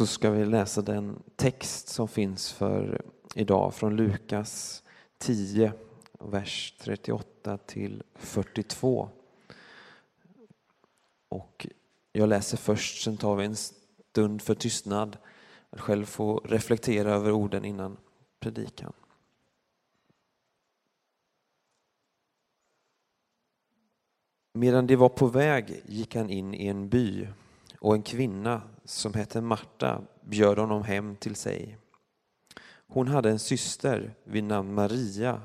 så ska vi läsa den text som finns för idag från Lukas 10, vers 38 till 42. Och jag läser först, sen tar vi en stund för tystnad. Att själv få reflektera över orden innan predikan. Medan de var på väg gick han in i en by och en kvinna som hette Marta bjöd honom hem till sig. Hon hade en syster vid namn Maria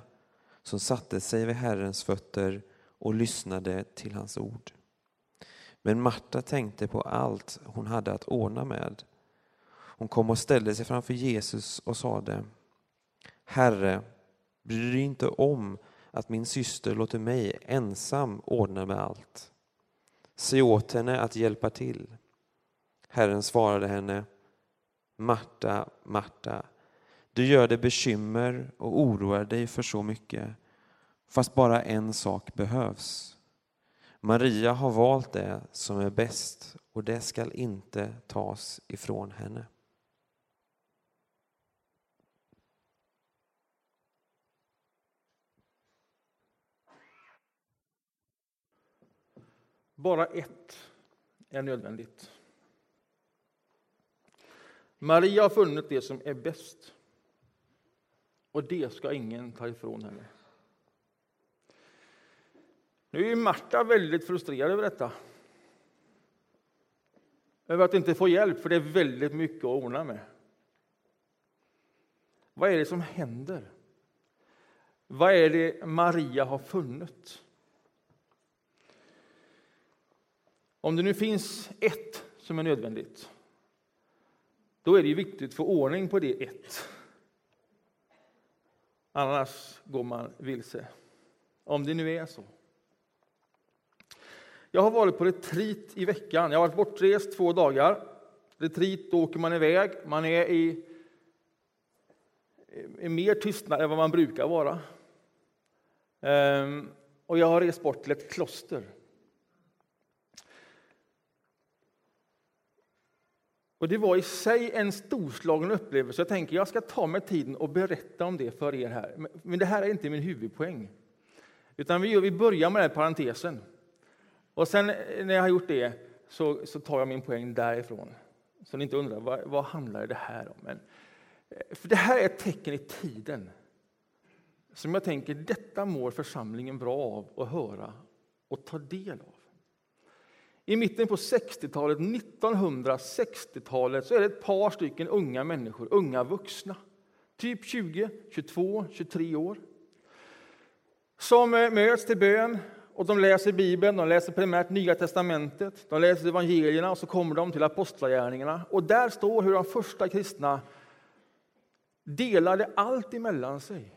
som satte sig vid Herrens fötter och lyssnade till hans ord. Men Marta tänkte på allt hon hade att ordna med. Hon kom och ställde sig framför Jesus och sade Herre, bryr du dig inte om att min syster låter mig ensam ordna med allt? Säg åt henne att hjälpa till. Herren svarade henne Marta, Marta, du gör dig bekymmer och oroar dig för så mycket, fast bara en sak behövs. Maria har valt det som är bäst och det skall inte tas ifrån henne. Bara ett är nödvändigt. Maria har funnit det som är bäst. Och det ska ingen ta ifrån henne. Nu är Marta väldigt frustrerad över detta. Över att inte få hjälp, för det är väldigt mycket att ordna med. Vad är det som händer? Vad är det Maria har funnit? Om det nu finns ett som är nödvändigt, då är det viktigt att få ordning på det ett. Annars går man vilse. Om det nu är så. Jag har varit på retreat i veckan. Jag har varit bortrest två dagar. Retreat, då åker man iväg. Man är i, i mer tystnad än vad man brukar vara. Ehm, och jag har rest bort till ett kloster. Och Det var i sig en storslagen upplevelse. Jag tänker jag ska ta mig tiden och berätta om det för er här. Men det här är inte min huvudpoäng. Utan vi, vi börjar med den här parentesen. Och sen eh, när jag har gjort det så, så tar jag min poäng därifrån. Så ni inte undrar vad, vad handlar det här om. Men, eh, för det här är ett tecken i tiden. Som jag tänker, detta mår församlingen bra av att höra och ta del av. I mitten på 60-talet, 1960-talet, så är det ett par stycken unga människor, unga vuxna, typ 20, 22, 23 år, som eh, möts till bön och de läser Bibeln, de läser primärt Nya Testamentet, de läser evangelierna och så kommer de till Apostlagärningarna. Och där står hur de första kristna delade allt emellan sig.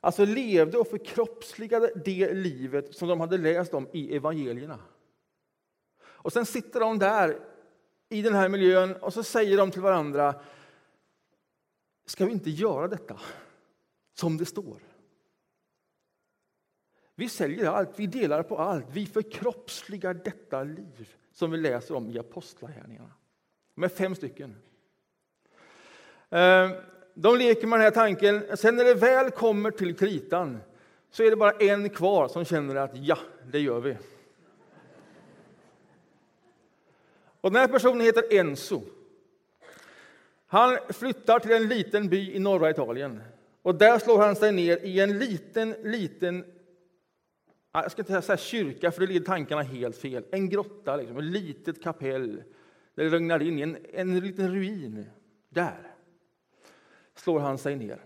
Alltså levde och förkroppsligade det livet som de hade läst om i evangelierna. Och sen sitter de där i den här miljön och så säger de till varandra Ska vi inte göra detta som det står? Vi säljer allt, vi delar på allt, vi förkroppsligar detta liv som vi läser om i Apostlagärningarna. De är fem stycken. Ehm, de leker med den här tanken. Sen när det väl kommer till kritan så är det bara en kvar som känner att ja, det gör vi. Och den här personen heter Enzo. Han flyttar till en liten by i norra Italien. Och där slår han sig ner i en liten, liten ah, jag ska inte säga kyrka, för det leder tankarna helt fel. En grotta, liksom, ett litet kapell där det regnar in en, en liten ruin. Där slår han sig ner.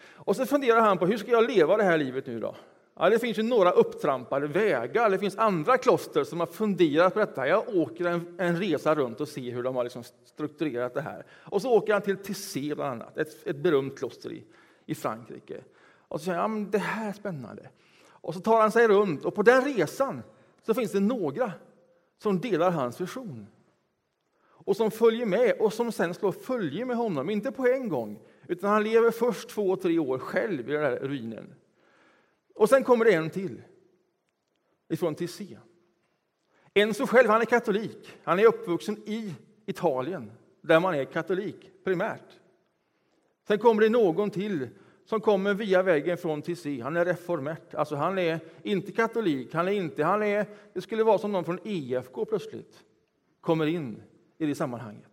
Och så funderar han på hur ska jag leva det här livet nu då? Ja, det finns ju några upptrampade vägar. Det finns andra kloster som har funderat på detta. Jag åker en, en resa runt och ser hur de har liksom strukturerat det här. Och så åker han till Tissé, bland annat, ett, ett berömt kloster i, i Frankrike. Och så säger han, ja, det här är spännande. Och så tar han sig runt och på den resan så finns det några som delar hans vision. Och som följer med och som sen slår följe med honom, inte på en gång, utan han lever först två, tre år själv i den här ruinen. Och sen kommer det en till, ifrån Tissé. Enzo själv han är katolik. Han är uppvuxen i Italien, där man är katolik primärt. Sen kommer det någon till som kommer via vägen från Tissé. Han är reformert, alltså han är inte katolik, han är inte, han är, det skulle vara som någon från EFK plötsligt kommer in i det sammanhanget.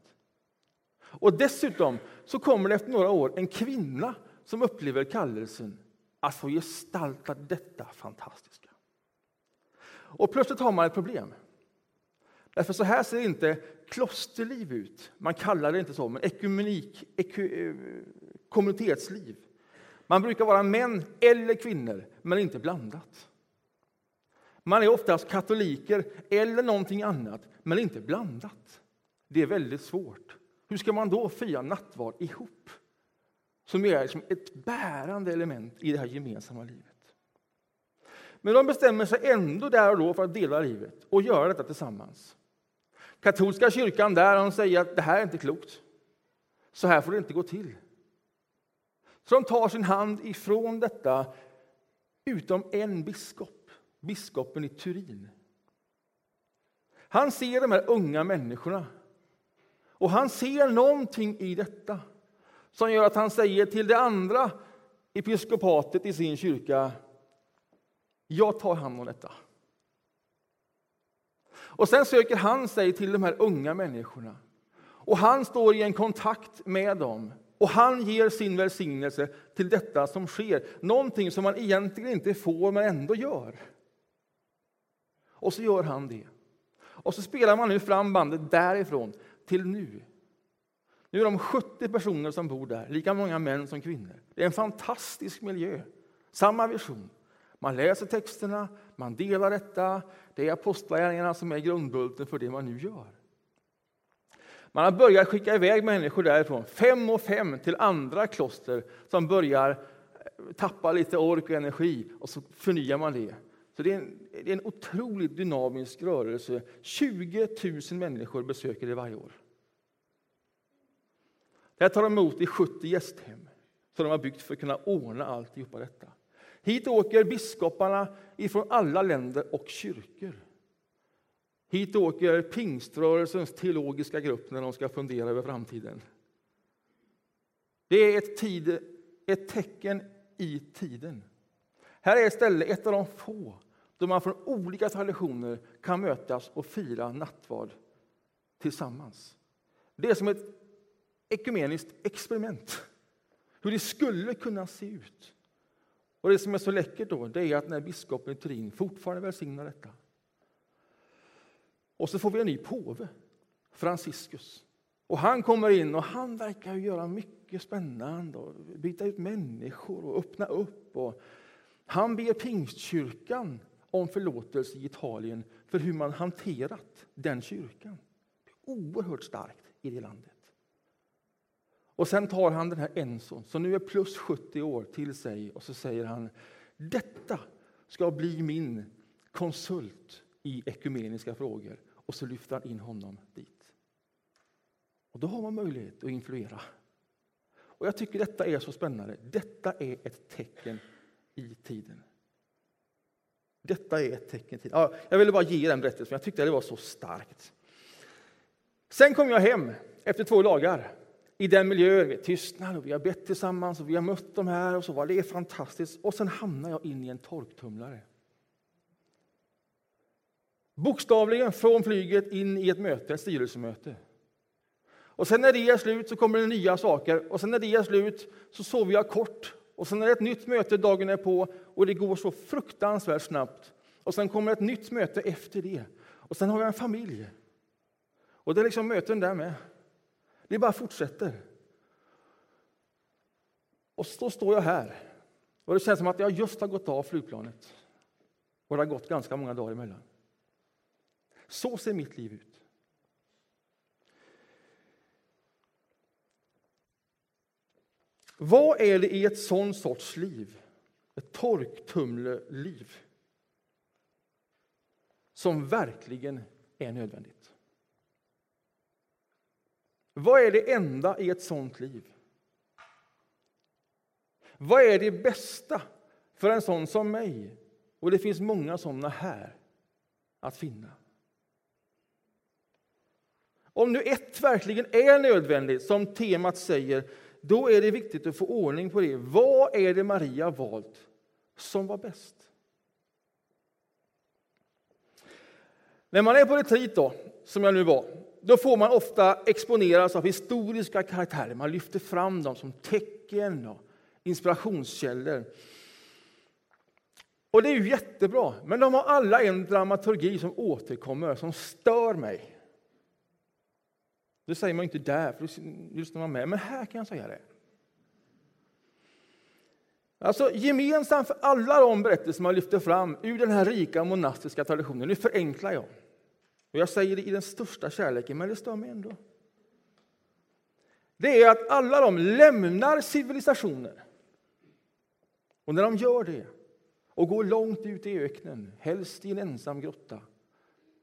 Och dessutom så kommer det efter några år en kvinna som upplever kallelsen att få gestalta detta fantastiska. Och plötsligt har man ett problem. Därför så här ser inte klosterliv ut. Man kallar det inte så, men ekumenik, eku, eh, kommunitetsliv. Man brukar vara män eller kvinnor, men inte blandat. Man är oftast katoliker eller någonting annat, men inte blandat. Det är väldigt svårt. Hur ska man då fira nattvard ihop? Som är liksom ett bärande element i det här gemensamma livet. Men de bestämmer sig ändå där och då för att dela livet och göra detta tillsammans. Katolska kyrkan där de säger att det här är inte klokt. Så här får det inte gå till. Så de tar sin hand ifrån detta, utom en biskop, biskopen i Turin. Han ser de här unga människorna och han ser någonting i detta som gör att han säger till det andra episkopatet i sin kyrka jag tar hand om detta. Och sen söker han sig till de här unga människorna. Och han står i en kontakt med dem. Och han ger sin välsignelse till detta som sker. Någonting som man egentligen inte får, men ändå gör. Och så gör han det. Och så spelar man nu fram bandet därifrån till nu. Nu är de 70 personer som bor där, lika många män som kvinnor. Det är en fantastisk miljö. Samma vision. Man läser texterna, man delar detta. Det är apostlagärningarna som är grundbulten för det man nu gör. Man har börjat skicka iväg människor därifrån, fem och fem, till andra kloster som börjar eh, tappa lite ork och energi och så förnyar man det. Så det är en, det är en otroligt dynamisk rörelse. 20 000 människor besöker det varje år. Där här tar de emot i 70 gästhem som de har byggt för att kunna ordna alltihopa detta. Hit åker biskoparna ifrån alla länder och kyrkor. Hit åker pingströrelsens teologiska grupp när de ska fundera över framtiden. Det är ett, tid, ett tecken i tiden. Här är istället ett av de få då man från olika traditioner kan mötas och fira nattvard tillsammans. Det är som ett ekumeniskt experiment. Hur det skulle kunna se ut. Och Det som är så läckert då, det är att när biskopen i Turin fortfarande välsignar detta. Och så får vi en ny påve, Franciscus. Och han kommer in och han verkar göra mycket spännande, och byta ut människor och öppna upp. Och han ber pingstkyrkan om förlåtelse i Italien för hur man hanterat den kyrkan. Det är oerhört starkt i det landet. Och sen tar han den här Enson, som nu är plus 70 år, till sig och så säger han detta ska bli min konsult i ekumeniska frågor. Och så lyfter han in honom dit. Och då har man möjlighet att influera. Och jag tycker detta är så spännande. Detta är ett tecken i tiden. Detta är ett tecken i tiden. Ja, jag ville bara ge den berättelsen, jag tyckte det var så starkt. Sen kom jag hem efter två dagar i den miljön, vi tystnad och vi har bett tillsammans och vi har mött de här och så var det fantastiskt. Och sen hamnar jag in i en torktumlare. Bokstavligen från flyget in i ett möte, ett styrelsemöte. Och sen när det är slut så kommer det nya saker och sen när det är slut så sover jag kort. Och sen är det ett nytt möte dagen är på och det går så fruktansvärt snabbt. Och sen kommer ett nytt möte efter det. Och sen har jag en familj. Och det är liksom möten där med. Det bara fortsätter. Och så står jag här. Och det känns som att jag just har gått av flygplanet. Och det har gått ganska många dagar emellan. Så ser mitt liv ut. Vad är det i ett sån sorts liv, ett torktumleliv, som verkligen är nödvändigt? Vad är det enda i ett sånt liv? Vad är det bästa för en sån som mig? Och det finns många såna här att finna. Om nu ett verkligen är nödvändigt, som temat säger, då är det viktigt att få ordning på det. Vad är det Maria valt som var bäst? När man är på retreat, då, som jag nu var, då får man ofta exponeras av historiska karaktärer. Man lyfter fram dem som tecken och inspirationskällor. Och det är ju jättebra, men de har alla en dramaturgi som återkommer, som stör mig. Det säger man inte där, för då lyssnar man med. Men här kan jag säga det. Alltså Gemensamt för alla de berättelser man lyfter fram ur den här rika monastiska traditionen, nu förenklar jag. Och jag säger det i den största kärleken, men det stör mig ändå. Det är att alla de lämnar civilisationer. Och när de gör det och går långt ut i öknen, helst i en ensam grotta,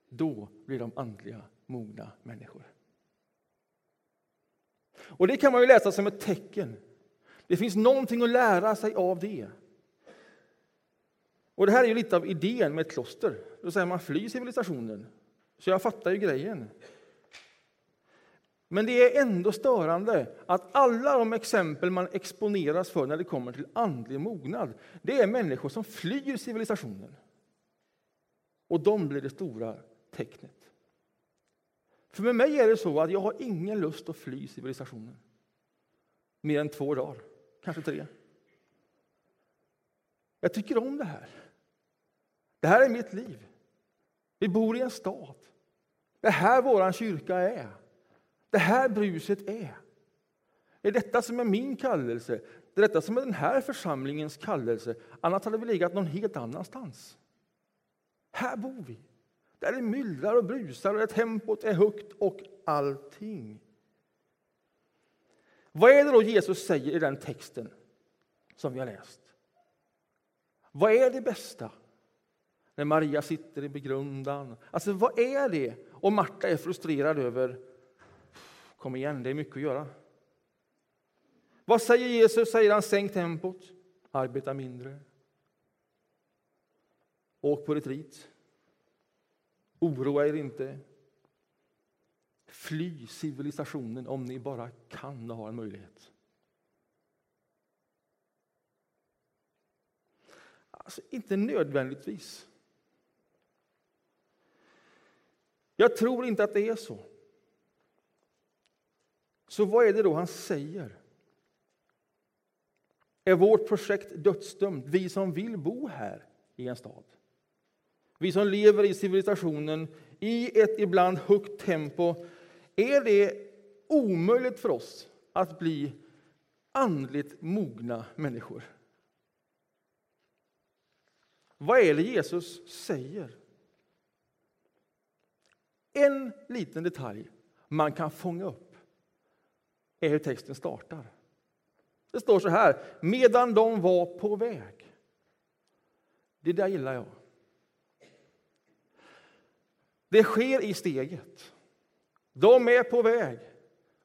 då blir de andliga, mogna människor. Och Det kan man ju läsa som ett tecken. Det finns någonting att lära sig av det. Och Det här är ju lite av idén med ett kloster. Då säger man fly civilisationen. Så jag fattar ju grejen. Men det är ändå störande att alla de exempel man exponeras för när det kommer till andlig mognad, det är människor som flyr civilisationen. Och de blir det stora tecknet. För med mig är det så att jag har ingen lust att fly civilisationen. Mer än två dagar, kanske tre. Jag tycker om det här. Det här är mitt liv. Vi bor i en stad. Det här vår kyrka är. Det här bruset är. Det är detta som är min kallelse. Det är detta som är den här församlingens kallelse. Annars hade vi legat någon helt annanstans. Här bor vi. Där det myllrar och brusar och där tempot är högt och allting. Vad är det då Jesus säger i den texten som vi har läst? Vad är det bästa? När Maria sitter i begrundan. Alltså, vad är det? Och Marta är frustrerad över Kom igen, det är mycket att göra. Vad säger Jesus? Säger han sänk tempot, arbeta mindre, åk på retreat, oroa er inte, fly civilisationen om ni bara kan och har en möjlighet. Alltså, inte nödvändigtvis. Jag tror inte att det är så. Så vad är det då han säger? Är vårt projekt dödsdömt, vi som vill bo här i en stad? Vi som lever i civilisationen i ett ibland högt tempo, är det omöjligt för oss att bli andligt mogna människor? Vad är det Jesus säger? En liten detalj man kan fånga upp är hur texten startar. Det står så här, medan de var på väg. Det där gillar jag. Det sker i steget. De är på väg.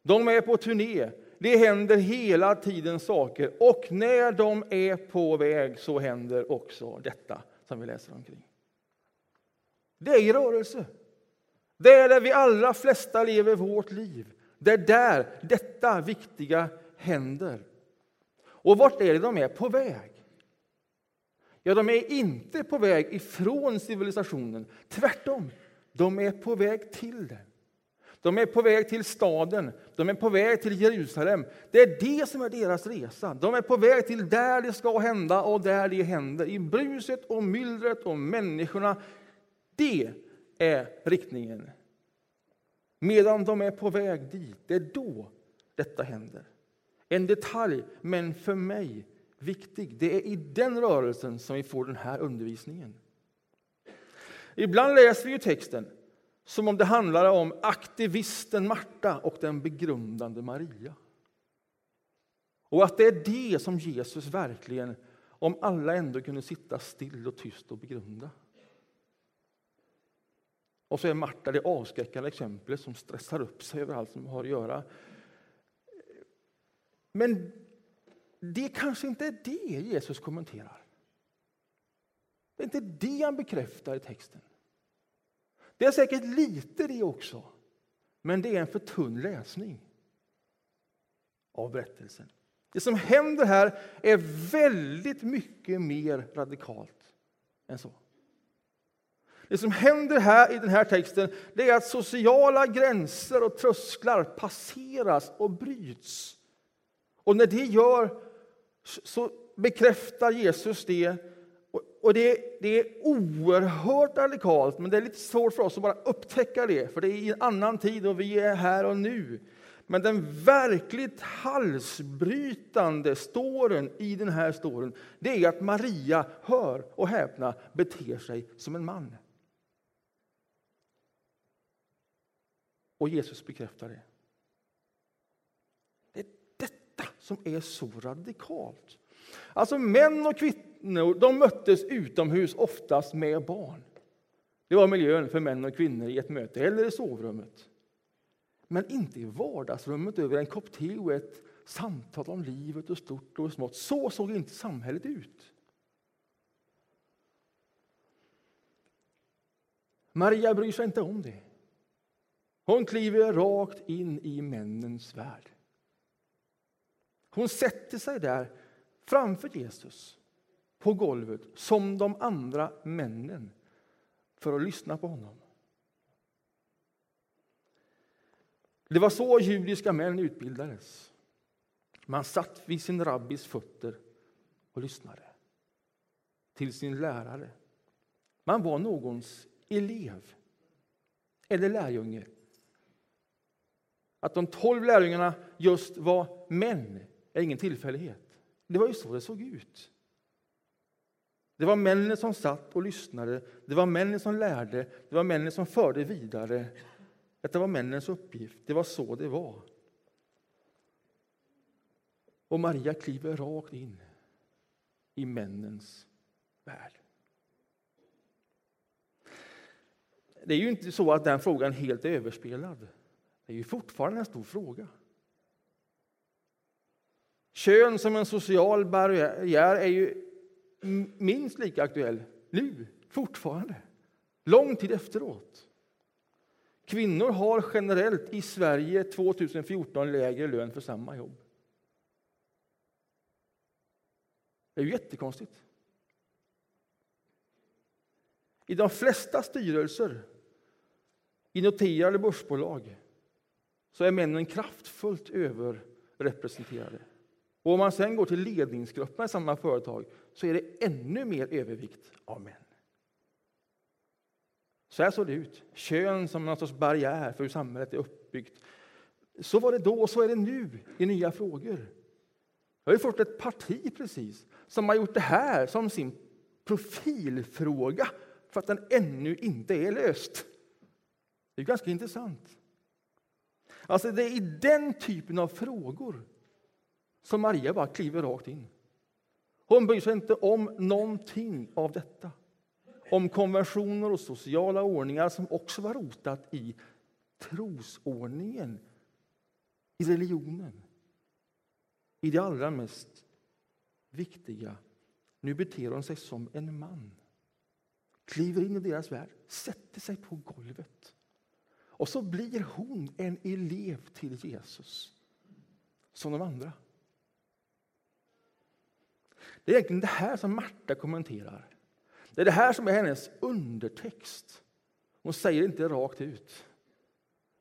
De är på turné. Det händer hela tiden saker. Och när de är på väg så händer också detta som vi läser omkring. Det är i rörelse. Det är där vi allra flesta lever vårt liv. Det är där detta viktiga händer. Och vart är det de är på väg? Ja, de är inte på väg ifrån civilisationen. Tvärtom, de är på väg till den. De är på väg till staden, de är på väg till Jerusalem. Det är det som är deras resa. De är på väg till där det ska hända och där det händer. I bruset och myllret och människorna. Det är riktningen Medan de är på väg dit, det är då detta händer. En detalj, men för mig viktig. Det är i den rörelsen som vi får den här undervisningen. Ibland läser vi texten som om det handlar om aktivisten Marta och den begrundande Maria. Och att det är det som Jesus verkligen, om alla ändå kunde sitta still och tyst och begrunda. Och så är Marta det avskräckande exemplet som stressar upp sig över allt som har att göra. Men det kanske inte är det Jesus kommenterar. Det är inte det han bekräftar i texten. Det är säkert lite det också. Men det är en för tunn läsning av berättelsen. Det som händer här är väldigt mycket mer radikalt än så. Det som händer här i den här texten det är att sociala gränser och trösklar passeras och bryts. Och när det gör så bekräftar Jesus det. Och det, det är oerhört radikalt, men det är lite svårt för oss att bara upptäcka det, för det är i en annan tid och vi är här och nu. Men den verkligt halsbrytande storyn i den här storyn, det är att Maria, hör och häpna, beter sig som en man. Och Jesus bekräftar det. Det är detta som är så radikalt. Alltså män och kvinnor de möttes utomhus, oftast med barn. Det var miljön för män och kvinnor i ett möte, eller i sovrummet. Men inte i vardagsrummet över en kopp te och ett samtal om livet och stort och smått. Så såg inte samhället ut. Maria bryr sig inte om det. Hon kliver rakt in i männens värld. Hon sätter sig där framför Jesus på golvet som de andra männen för att lyssna på honom. Det var så judiska män utbildades. Man satt vid sin rabbis fötter och lyssnade till sin lärare. Man var någons elev eller lärjunge. Att de tolv lärjungarna just var män är ingen tillfällighet. Det var ju så det såg ut. Det var männen som satt och lyssnade, det var männen som lärde, det var männen som förde vidare. Detta var männens uppgift, det var så det var. Och Maria kliver rakt in i männens värld. Det är ju inte så att den frågan är helt överspelad. Det är ju fortfarande en stor fråga. Kön som en social barriär är ju minst lika aktuell nu, fortfarande, lång tid efteråt. Kvinnor har generellt i Sverige 2014 lägre lön för samma jobb. Det är ju jättekonstigt. I de flesta styrelser i noterade börsbolag så är männen kraftfullt överrepresenterade. Och om man sen går till ledningsgrupperna i samma företag så är det ännu mer övervikt av män. Så här såg det ut. Kön som någon sorts barriär för hur samhället är uppbyggt. Så var det då och så är det nu i nya frågor. Jag har fått ett parti precis som har gjort det här som sin profilfråga för att den ännu inte är löst. Det är ganska intressant. Alltså det är i den typen av frågor som Maria bara kliver rakt in. Hon bryr sig inte om någonting av detta. Om konventioner och sociala ordningar som också var rotat i trosordningen, i religionen. I det allra mest viktiga. Nu beter hon sig som en man. Kliver in i deras värld, sätter sig på golvet. Och så blir hon en elev till Jesus, som de andra. Det är egentligen det här som Marta kommenterar. Det är det här som är hennes undertext. Hon säger inte rakt ut.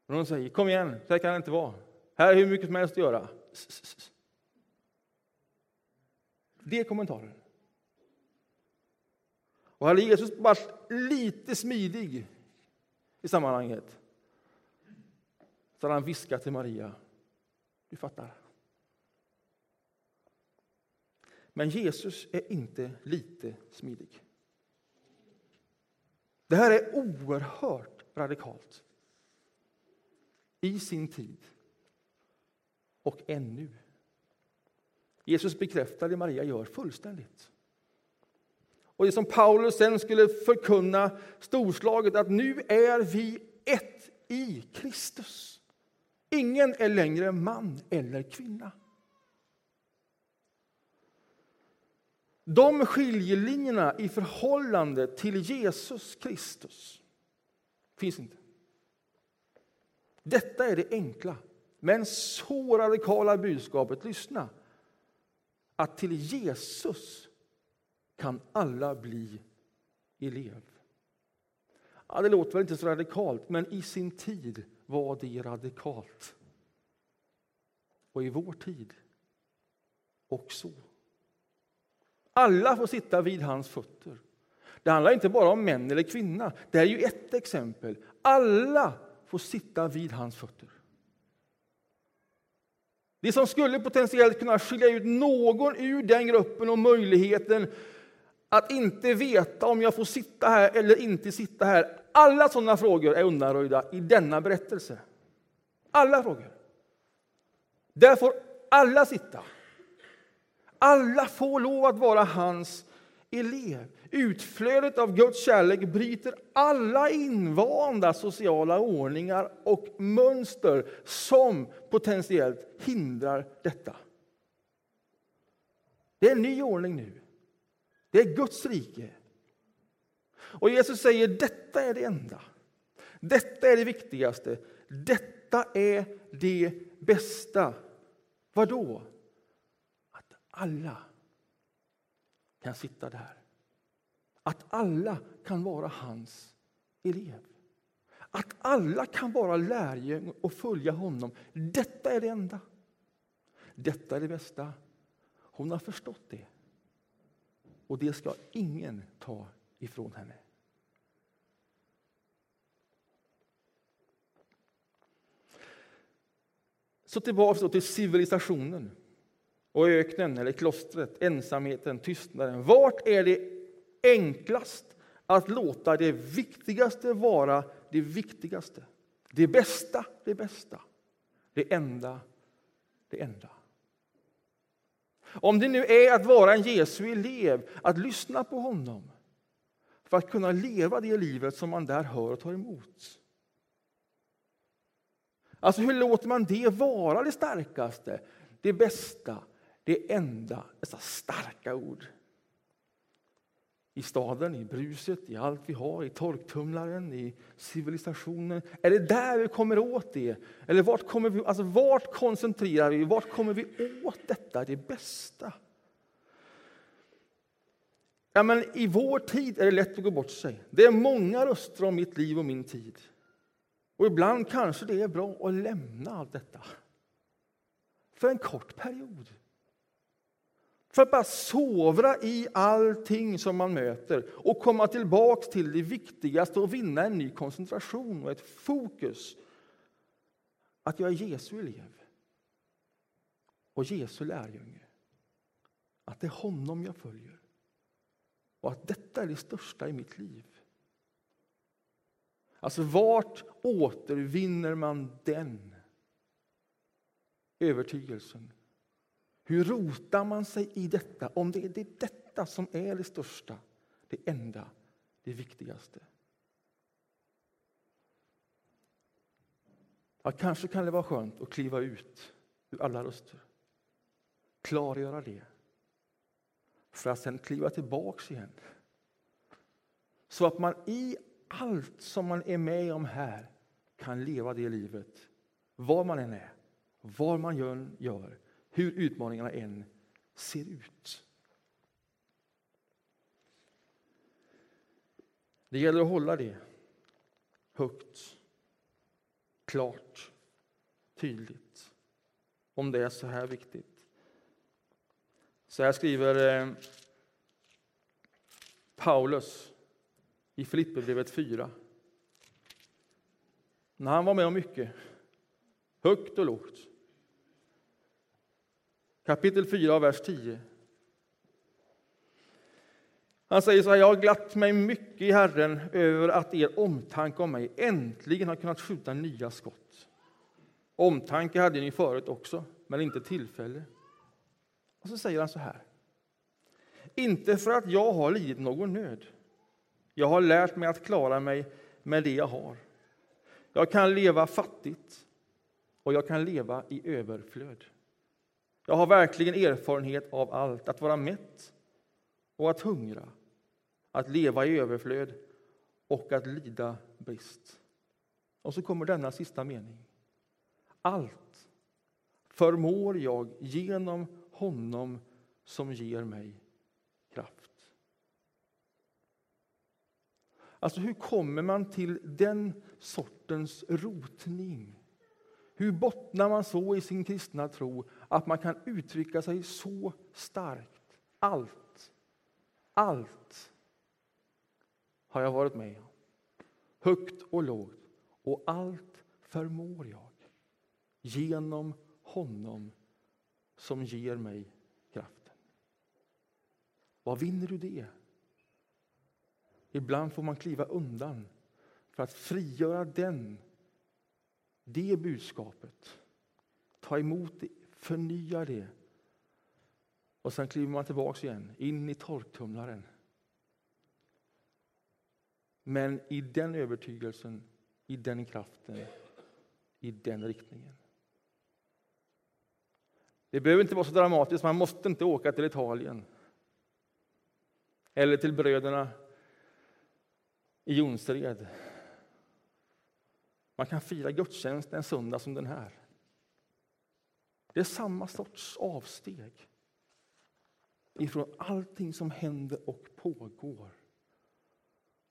Men hon säger, kom igen, så här kan det inte vara. Här är hur mycket som helst att göra. Det är kommentaren. Och hade Jesus varit lite smidig i sammanhanget så hade han viskat till Maria. Du fattar. Men Jesus är inte lite smidig. Det här är oerhört radikalt i sin tid och ännu. Jesus bekräftar det Maria gör fullständigt. Och det som Paulus sen skulle förkunna storslaget att nu är vi ett i Kristus. Ingen är längre man eller kvinna. De skiljelinjerna i förhållande till Jesus Kristus finns inte. Detta är det enkla, men så radikala budskapet. Lyssna! Att till Jesus kan alla bli elev. Ja, det låter väl inte så radikalt, men i sin tid var det radikalt. Och i vår tid också. Alla får sitta vid hans fötter. Det handlar inte bara om män eller kvinna. Det är ju ett exempel. Alla får sitta vid hans fötter. Det som skulle potentiellt kunna skilja ut någon ur den gruppen och möjligheten att inte veta om jag får sitta här eller inte sitta här. Alla sådana frågor är undanröjda i denna berättelse. Alla frågor. Där får alla sitta. Alla får lov att vara hans elev. Utflödet av Guds kärlek bryter alla invanda sociala ordningar och mönster som potentiellt hindrar detta. Det är en ny ordning nu. Det är Guds rike. Och Jesus säger detta är det enda. Detta är det viktigaste. Detta är det bästa. Vad då? Att alla kan sitta där. Att alla kan vara hans elev. Att alla kan vara lärjungar och följa honom. Detta är det enda. Detta är det bästa. Hon har förstått det. Och det ska ingen ta ifrån henne. Så tillbaka till civilisationen och öknen eller klostret, ensamheten, tystnaden. Vart är det enklast att låta det viktigaste vara det viktigaste? Det bästa, det bästa. Det enda, det enda. Om det nu är att vara en Jesu elev, att lyssna på honom för att kunna leva det livet som man där hör och tar emot. Alltså hur låter man det vara det starkaste, det bästa, det enda? Dessa starka ord. I staden, i bruset, i allt vi har, i torktumlaren, i civilisationen. Är det där vi kommer åt det? Eller vart, kommer vi, alltså vart koncentrerar vi? Vart kommer vi åt detta, det bästa? Ja, men I vår tid är det lätt att gå bort sig. Det är många röster om mitt liv och min tid. Och ibland kanske det är bra att lämna allt detta för en kort period. För att bara sovra i allting som man möter och komma tillbaka till det viktigaste och vinna en ny koncentration och ett fokus. Att jag är Jesu elev och Jesu lärjunge. Att det är honom jag följer och att detta är det största i mitt liv. Alltså, vart återvinner man den övertygelsen? Hur rotar man sig i detta, om det är det detta som är det största, det enda, det viktigaste? Ja, kanske kan det vara skönt att kliva ut ur alla röster. Klargöra det. För att sen kliva tillbaks igen. Så att man i allt som man är med om här kan leva det livet. Var man än är, vad man gör, hur utmaningarna än ser ut. Det gäller att hålla det högt, klart, tydligt om det är så här viktigt. Så här skriver eh, Paulus i Filipperbrevet 4. När han var med om mycket, högt och lågt. Kapitel 4, vers 10. Han säger så här, jag har glatt mig mycket i Herren över att er omtanke om mig äntligen har kunnat skjuta nya skott. Omtanke hade ni förut också, men inte tillfälle. Och så säger han så här. Inte för att jag har lidit någon nöd. Jag har lärt mig att klara mig med det jag har. Jag kan leva fattigt och jag kan leva i överflöd. Jag har verkligen erfarenhet av allt, att vara mätt och att hungra, att leva i överflöd och att lida brist. Och så kommer denna sista mening. allt förmår jag genom honom som ger mig kraft. Alltså hur kommer man till den sortens rotning? Hur bottnar man så i sin kristna tro att man kan uttrycka sig så starkt? Allt, allt har jag varit med om. Högt och lågt. Och allt förmår jag genom honom som ger mig kraften. Vad vinner du det? Ibland får man kliva undan för att frigöra den, det budskapet. Ta emot det, förnya det. Och sen kliver man tillbaka igen, in i torktumlaren. Men i den övertygelsen, i den kraften, i den riktningen. Det behöver inte vara så dramatiskt, man måste inte åka till Italien. Eller till bröderna i Jonsered. Man kan fira gudstjänst en söndag som den här. Det är samma sorts avsteg ifrån allting som händer och pågår.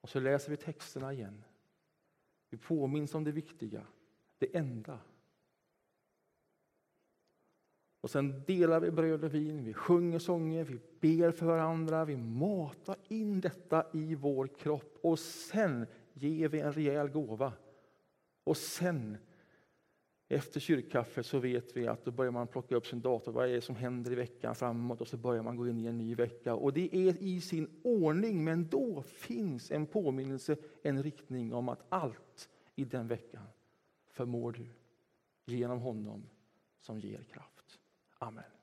Och så läser vi texterna igen. Vi påminns om det viktiga, det enda. Och sen delar vi bröd och vin, vi sjunger sånger, vi ber för varandra, vi matar in detta i vår kropp och sen ger vi en rejäl gåva. Och sen, efter kyrkkaffet, så vet vi att då börjar man plocka upp sin dator. Vad är det som händer i veckan framåt? Och så börjar man gå in i en ny vecka. Och det är i sin ordning, men då finns en påminnelse, en riktning om att allt i den veckan förmår du genom honom som ger kraft. Amen.